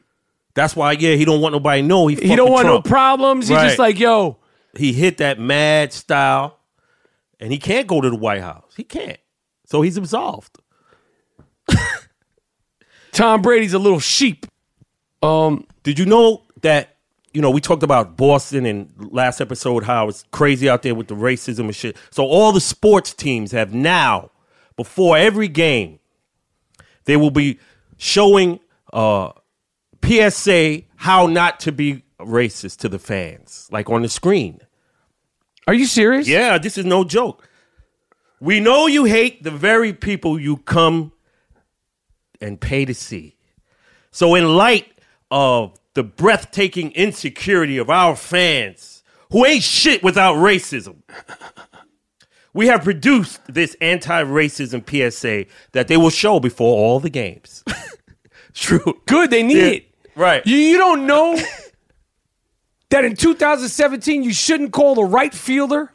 That's why, yeah, he don't want nobody to know he. He don't want Trump. no problems. He's just like, yo, He hit that mad style, and he can't go to the White House. He can't. So he's absolved. Tom Brady's a little sheep. Um, Did you know that? You know, we talked about Boston in last episode how it's crazy out there with the racism and shit. So all the sports teams have now, before every game, they will be showing uh, PSA how not to be racist to the fans, like on the screen. are you serious? Yeah, this is no joke. We know you hate the very people you come and pay to see. So, in light of the breathtaking insecurity of our fans, who ain't shit without racism, we have produced this anti racism PSA that they will show before all the games. True. Good, they need it. Right. You, you don't know that in 2017 you shouldn't call the right fielder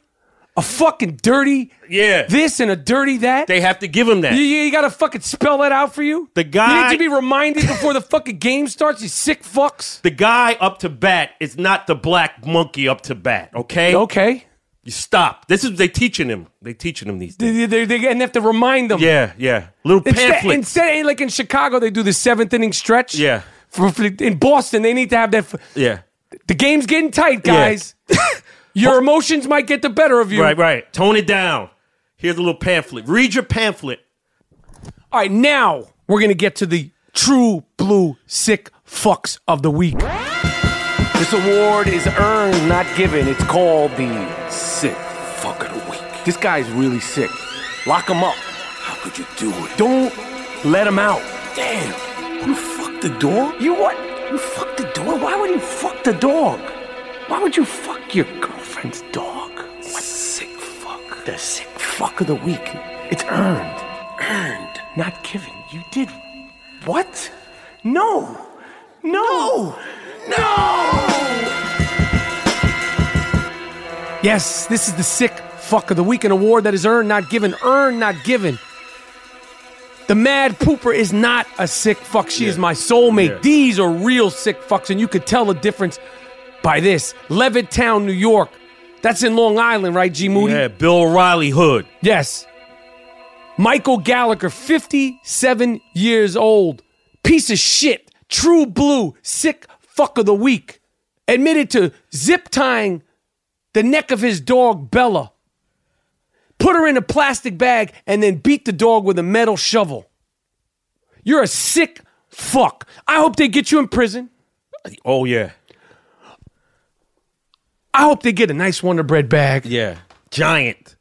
a fucking dirty Yeah. this and a dirty that? They have to give him that. you, you gotta fucking spell that out for you? The guy You need to be reminded before the fucking game starts, you sick fucks. The guy up to bat is not the black monkey up to bat, okay? Okay. You stop. This is they teaching him. They teaching him these things. They, they, they, and they have to remind them. Yeah, yeah. Little Instead, pamphlets. instead, like in Chicago, they do the seventh inning stretch. Yeah. For, for- in Boston, they need to have that. For, yeah. the game's getting tight, Yeah. guys. Your emotions might get the better of you. Right, right. Tone it down. Here's a little pamphlet. Read your pamphlet. All right, now we're gonna get to the true blue sick fucks of the week. This award is earned, not given. It's called the sick fuck of the week. This guy's really sick. Lock him up. How could you do it? Don't let him out. Damn. The dog? You what? You fucked the dog? Why would you fuck the dog? Why would you fuck your girlfriend's dog? What sick fuck? The sick fuck of the week. It's earned. Earned. Not given. You did. What? No. No. No. Yes, this is the sick fuck of the week, an award that is earned, not given. Earned, not given. The mad pooper is not a sick fuck. She is my soulmate. Yeah. These are real sick fucks, and you could tell the difference by this. Levittown, New York. That's in Long Island, right, G Moody? Yeah, Bill O'Reilly Hood. Yes. Michael Gallagher, 57 years old. Piece of shit. True blue. Sick fuck of the week. Admitted to zip tying the neck of his dog, Bella. Put her in a plastic bag and then beat the dog with a metal shovel. You're a sick fuck. I hope they get you in prison. Oh yeah, I hope they get a nice Wonder Bread bag. yeah. Giant.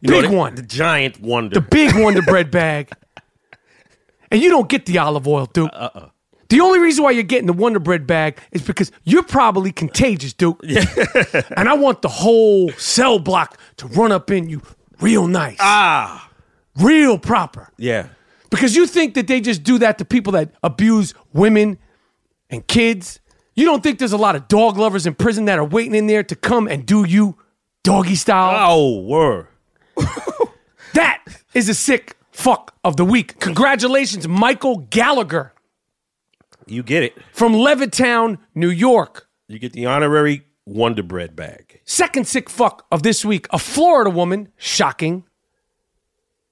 You Big the- one. The giant wonder. the big Wonder Bread bag. And you don't get the olive oil, Duke. Uh-uh. The only reason why you're getting the Wonder Bread bag is because you're probably contagious, Duke. and I want the whole cell block to run up in you real nice. ah. real proper. Yeah. Because you think that they just do that to people that abuse women and kids. You don't think there's a lot of dog lovers in prison that are waiting in there to come and do you doggy style? Oh, word. That is a sick fuck of the week. Congratulations, Michael Gallagher You get it. from Levittown, New York. You get the honorary Wonder Bread bag. Second sick fuck of this week a Florida woman, shocking,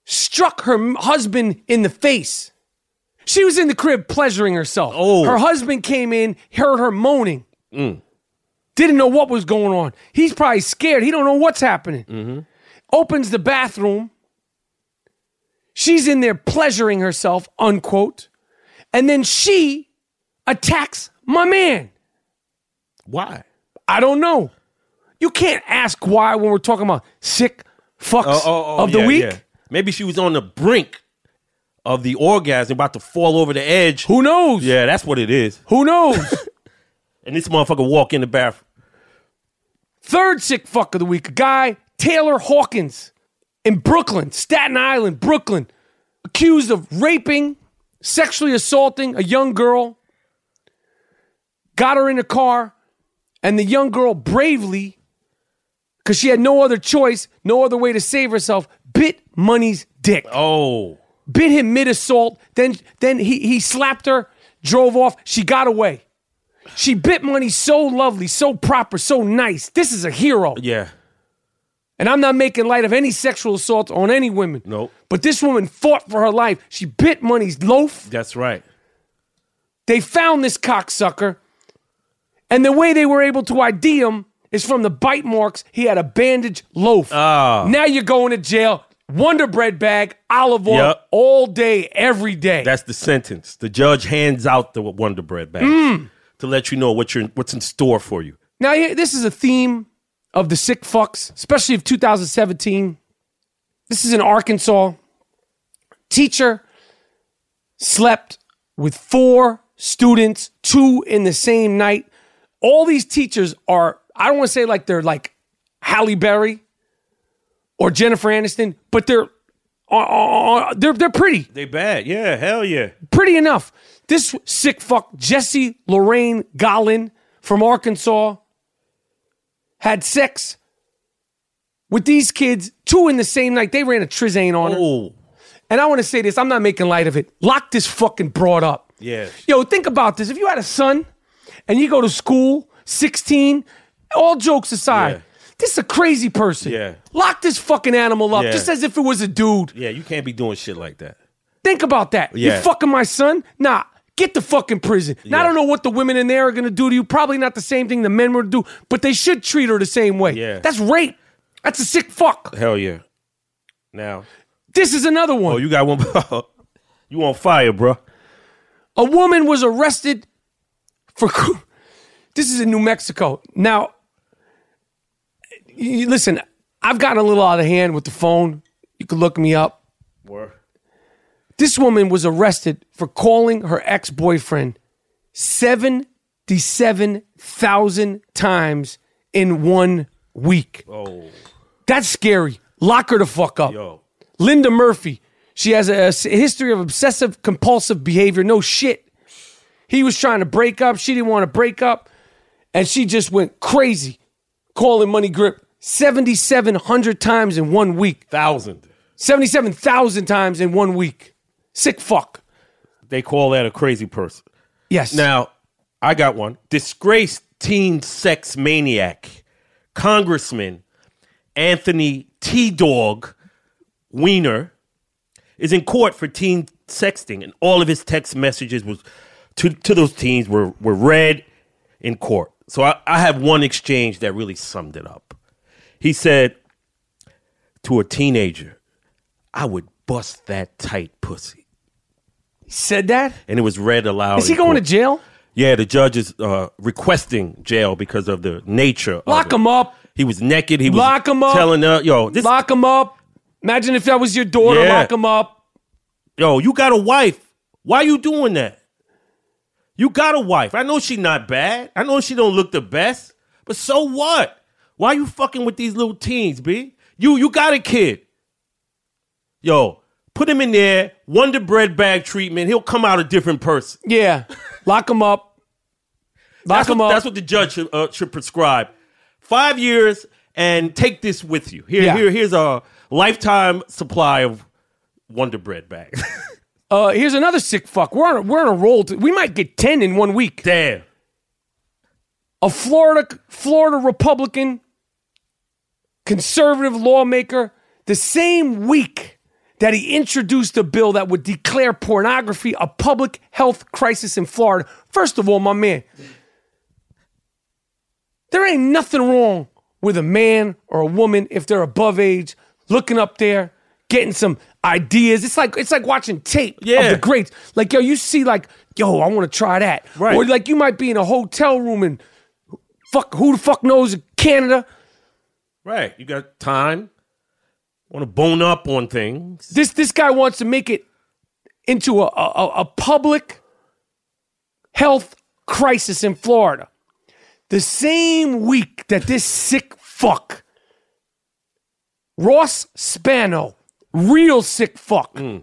struck her husband in the face. She was in the crib pleasuring herself. Oh. Her husband came in, heard her moaning. Mm. Didn't know what was going on. He's probably scared. He don't know what's happening. Mm-hmm. Opens the bathroom. She's in there pleasuring herself, unquote. And then she attacks my man. Why? I don't know. You can't ask why when we're talking about sick fucks oh, oh, oh, of the Oh, yeah, week. yeah. Maybe she was on the brink of the orgasm, about to fall over the edge. Who knows? Yeah, that's what it is. Who knows? And this motherfucker walk in the bathroom. Third sick fuck of the week, a guy, Taylor Hawkins, in Brooklyn, Staten Island, Brooklyn, accused of raping, sexually assaulting a young girl. Got her in a car, and the young girl bravely, because she had no other choice, no other way to save herself, bit Money's dick. Oh, bit him mid assault. Then then he he slapped her, drove off. She got away. She bit money so lovely, so proper, so nice. This is a hero. yeah. And I'm not making light of any sexual assault on any women. Nope. But this woman fought for her life. She bit money's loaf. That's right. They found this cocksucker. And the way they were able to ID him is from the bite marks. He had a bandage loaf. Ah. Now you're going to jail. Wonder bread bag, olive oil, Yep. all day, every day. That's the sentence. The judge hands out the Wonder Bread bag Mm. to let you know what you're, what's in store for you. Now, this is a theme of the sick fucks, especially of 2017. This is in Arkansas. Teacher slept with four students, two in the same night. All these teachers are, I don't want to say like they're like Halle Berry or Jennifer Aniston, but they're uh, uh, uh, they're they're pretty They bad. Yeah, hell yeah. pretty enough. This sick fuck, Jesse Lorraine Gollin from Arkansas, had sex with these kids, two in the same night. They ran a trizane on her. Oh, And I want to say this, I'm not making light of it. Lock this fucking broad up. yeah. Yo, think about this. If you had a son and you go to school, 16, all jokes aside, Yeah. this is a crazy person. Yeah. Lock this fucking animal up Yeah. just as if it was a dude. Yeah, you can't be doing shit like that. Think about that. You fucking my son? Nah, Get the fucking prison. Now, I don't know what the women in there are gonna do to you. Probably not the same thing the men would do, but they should treat her the same way. Yeah. That's rape. That's a sick fuck. Hell yeah. Now, This is another one. oh, you got one. you on fire, bro? A woman was arrested for. This is in New Mexico. Now, you- listen, I've gotten a little out of hand with the phone. You can look me up. Word. This woman was arrested for calling her ex boyfriend 77,000 times in one week. Oh, That's scary. Lock her the fuck up. yo. Linda Murphy. She has a history of obsessive compulsive behavior. No shit. He was trying to break up. She didn't want to break up. And she just went crazy calling Money Grip 7,700 times in one week. Thousand. 77,000 times in one week. Sick fuck. They call that a crazy person. Yes. Now, I got one. Disgraced teen sex maniac, Congressman Anthony T Dog Weiner is in court for teen sexting, and all of his text messages was to, to those teens were, were read in court. So I, I have one exchange that really summed it up. He said to a teenager, I would bust that tight pussy. He said that? And it was read aloud. Is he in going to jail? Yeah, the judge is uh, requesting jail because of the nature. Lock him up. He was naked. He was Lock him up. telling her, "Yo, this, Lock him up. Imagine if that was your daughter. Yeah. Lock him up. yo, you got a wife. Why you doing that? You got a wife. I know she not bad. I know she don't look the best. But so what? Why you fucking with these little teens, b? You you got a kid. Yo, put him in there. Wonder bread bag treatment. He'll come out a different person. Yeah. Lock him up. Lock That's him what, up. that's what the judge should, uh, should prescribe. Five years and take this with you. Here, Yeah. here, here's a lifetime supply of Wonder Bread bags. Uh, here's another sick fuck. We're on a, we're on a roll. To, we might get ten in one week. Damn. A Florida Florida Republican conservative lawmaker, the same week that he introduced a bill that would declare pornography a public health crisis in Florida. First of all, my man, there ain't nothing wrong with a man or a woman if they're above age looking up there getting some ideas. It's like it's like watching tape of the greats. Like yo you see like yo i want to try that. Right. or like you might be in a hotel room and fuck who the fuck knows canada Right. You got time. Want to bone up on things. this this guy wants to make it into a, a, a public health crisis in Florida. The same week that this sick fuck, Ross Spano, real sick fuck, mm.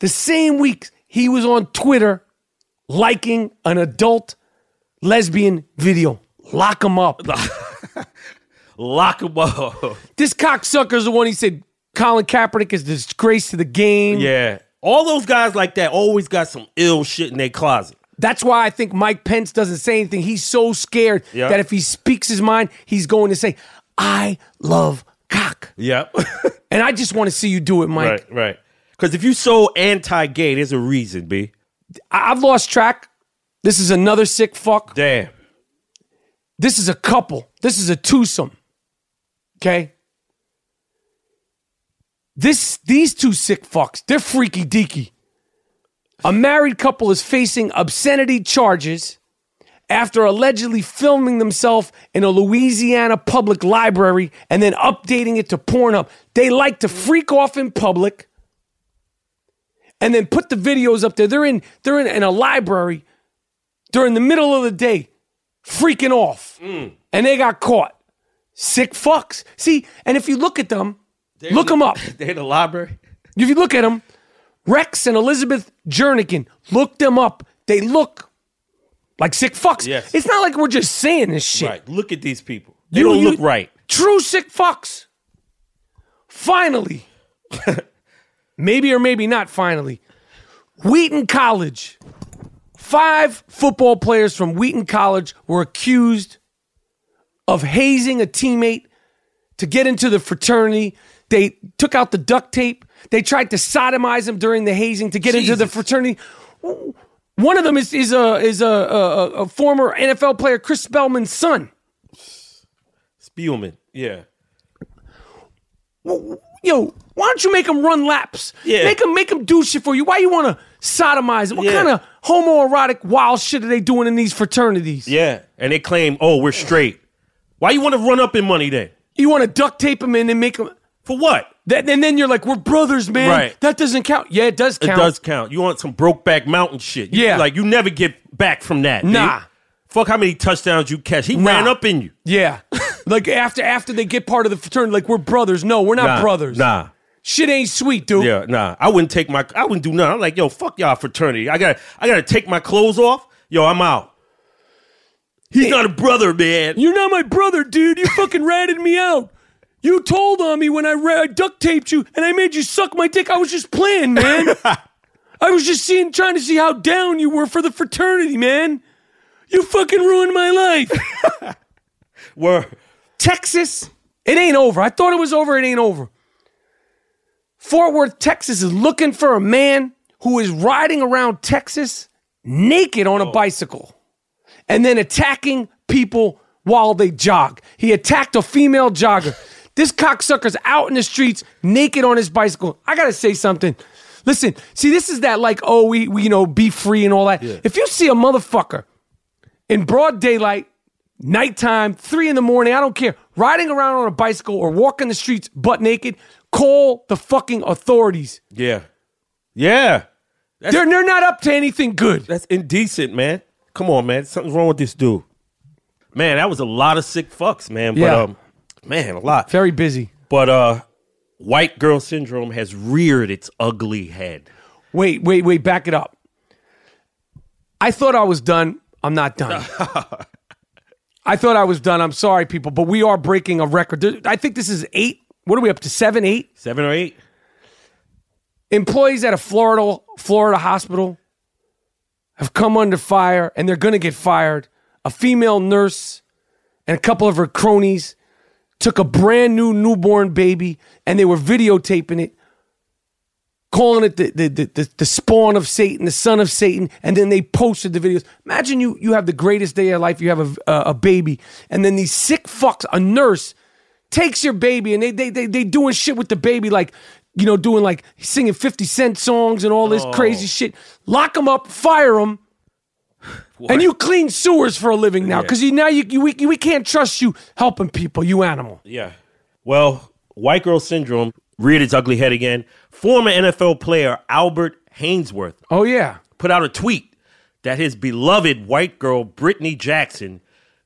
the same week he was on Twitter liking an adult lesbian video. Lock him up. Lock him up. This cocksucker's the one he said Colin Kaepernick is a disgrace to the game. yeah. All those guys like that always got some ill shit in their closet. That's why I think Mike Pence doesn't say anything. He's so scared Yeah. that if he speaks his mind, he's going to say, I love cock. Yep. And I just want to see you do it, Mike. right, right. Because if you're so anti-gay, there's a reason, B. I- I've lost track. This is another sick fuck. Damn. This is a couple. This is a twosome. Okay? This these two sick fucks, they're freaky deaky. A married couple is facing obscenity charges after allegedly filming themselves in a Louisiana public library and then updating it to Pornhub. They like to freak off in public and then put the videos up there. They're in they're in, in a library during the middle of the day, freaking off. Mm. And they got caught. Sick fucks. See, and if you look at them, look them up. They in the library. If you look at them, Rex and Elizabeth Jernigan, look them up. They look like sick fucks. Yes. It's not like we're just saying this shit. Right. Look at these people. They You- don't you- look right. True sick fucks. Finally. maybe or maybe not finally. Wheaton College. Five football players from Wheaton College were accused of hazing a teammate to get into the fraternity. They took out the duct tape. They tried to sodomize him during the hazing to get into the fraternity. One of them is is a is a, a, a former NFL player, Chris Spellman's son. Spielman. Yeah. Yo, why don't you make him run laps? Yeah. Make him make him do shit for you. Why you want to sodomize him? What Yeah. kind of homoerotic wild shit are they doing in these fraternities? Yeah. And they claim, oh, we're straight. Why you want to run up in money then? You want to duct tape him in and make him. For what? That, and then you're like, we're brothers, man. Right. That doesn't count. Yeah, it does It count. does count. You want some Brokeback Mountain shit. You- Yeah. Like, you never get back from that. dude. Nah. Fuck how many touchdowns you catch. He Nah. ran up in you. Yeah. like after after they get part of the fraternity, like we're brothers. No, we're not Nah, brothers. Nah. Shit ain't sweet, dude. Yeah, nah. I wouldn't take my I wouldn't do nothing. I'm like, yo, fuck y'all fraternity. I gotta I gotta take my clothes off. Yo, I'm out. He's not a brother, man. You're not my brother, dude. You fucking ratted me out. You told on me when I, ra- I duct taped you and I made you suck my dick. I was just playing, man. I was just seeing, trying to see how down you were for the fraternity, man. You fucking ruined my life. Where Texas, it ain't over. I thought it was over. It ain't over. Fort Worth, Texas is looking for a man who is riding around Texas naked on a oh. bicycle and then attacking people while they jog. He attacked a female jogger. This cocksucker's out in the streets naked on his bicycle. I gotta say something. Listen, see, this is that like, oh, we, we you know, be free and all that. If you see a motherfucker in broad daylight, nighttime, three in the morning, I don't care, riding around on a bicycle or walking the streets butt naked, call the fucking authorities. yeah. Yeah. That's, They're, they're not up to anything good. that's indecent, man. Come on, man. Something's wrong with this dude. Man, that was a lot of sick fucks, man. But Yeah. um man, a lot. Very busy. But uh white girl syndrome has reared its ugly head. Wait, wait, wait, back it up. I thought I was done. I'm not done. I thought I was done. I'm sorry, people, but we are breaking a record. I think this is eight. What are we up to? Seven, eight? Seven or eight? employees at a Florida Florida hospital have come under fire and they're going to get fired. A female nurse and a couple of her cronies took a brand new newborn baby and they were videotaping it, calling it the, the, the, the, spawn of Satan, the son of Satan, and then they posted the videos. Imagine you you have the greatest day of your life, you have a, a, a baby, and then these sick fucks, a nurse, takes your baby and they they they, they doing shit with the baby like you know doing like singing 50 cent songs and all this oh. crazy shit. Lock them up fire them and you clean sewers for a living now because you now you, you we, we can't trust you helping people you animal. Yeah. Well, white girl syndrome reared its ugly head again. Former NFL player Albert Haynesworth oh yeah. put out a tweet that his beloved white girl Brittany Jackson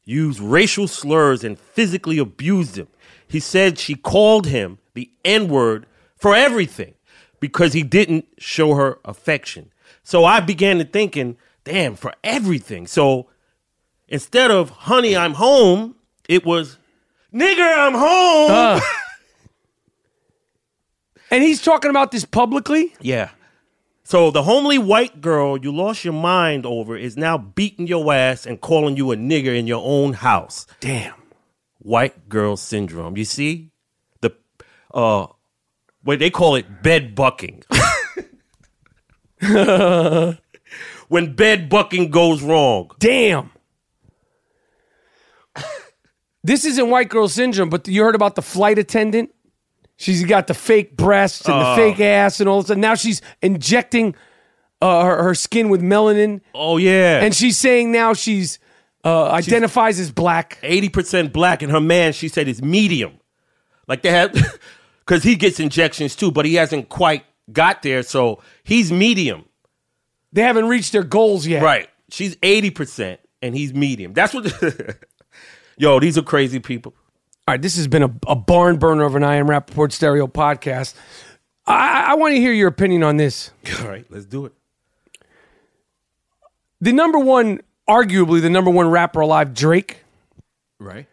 used racial slurs and physically abused him. He said she called him the N word for everything because he didn't show her affection. So I began to thinking, damn, for everything. So instead of honey, I'm home, it was nigger, I'm home. Uh. and he's talking about this publicly Yeah. So the homely white girl you lost your mind over is now beating your ass and calling you a nigger in your own house. damn White girl syndrome. You see? The uh what they call it bed bucking. when bed bucking goes wrong. damn this isn't white girl syndrome but you heard about the flight attendant she's got the fake breasts and the fake ass and all this and now she's injecting uh, her, her skin with melanin Oh yeah. and she's saying now she's uh, identifies as black. 80% black and her man she said is medium like they have because he gets injections too but he hasn't quite got there so he's medium. They haven't reached their goals yet. right. She's 80% and he's medium. That's what yo these are crazy people. All right, this has been a, a barn burner of an I Am Rapaport Stereo podcast. I, I want to hear your opinion on this. all right let's do it. The number one, arguably the number one rapper alive, Drake, right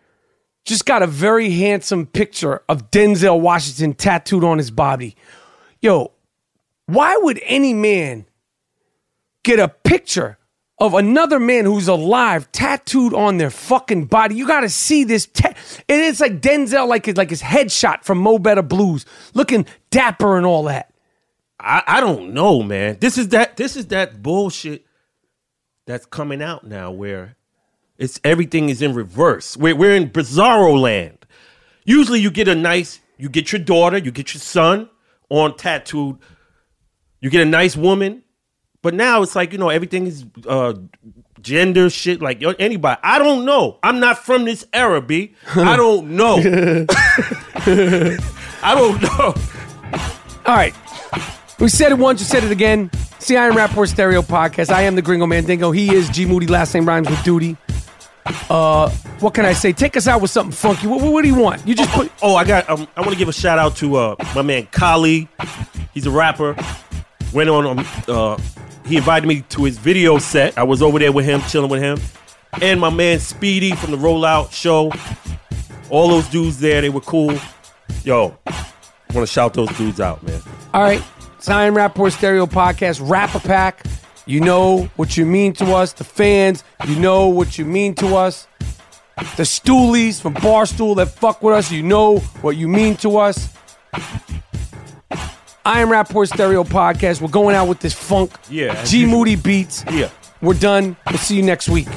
just got a very handsome picture of Denzel Washington tattooed on his body. Yo, why would any man get a picture of another man who's alive tattooed on their fucking body? You got to see this. Ta- and it's like Denzel, like his, like his headshot from Mo Better Blues, looking dapper and all that. I, I don't know, man. This is that this is that bullshit that's coming out now where it's everything is in reverse. We're we're in bizarro land. Usually you get a nice you get your daughter, you get your son on tattooed, you get a nice woman, but now it's like, you know, everything is uh gender shit like yo, anybody. I don't know. I'm not from this era, B. I don't know. I don't know. All right. We said it once, you said it again. It's the I Am Rapaport Stereo Podcast. I am the Gringo Mandingo. He is G Moody. Last name rhymes with duty. Uh, what can I say? Take us out with something funky. What, what, what do you want? You just put. Oh, I got. Um, I want to give a shout out to uh, my man Kali. He's a rapper. Went on. Um, uh, he invited me to his video set. I was over there with him, chilling with him, and my man Speedy from the Rollout Show. All those dudes there, they were cool. Yo, want to shout those dudes out, man. All right. I Am Rapaport Stereo Podcast. Rap a pack. You know what you mean to us. The fans, you know what you mean to us. The stoolies from Barstool that fuck with us, you know what you mean to us. I am Rapaport Stereo Podcast. We're going out with this funk. Yeah. G Moody beats. Yeah. We're done. We'll see you next week.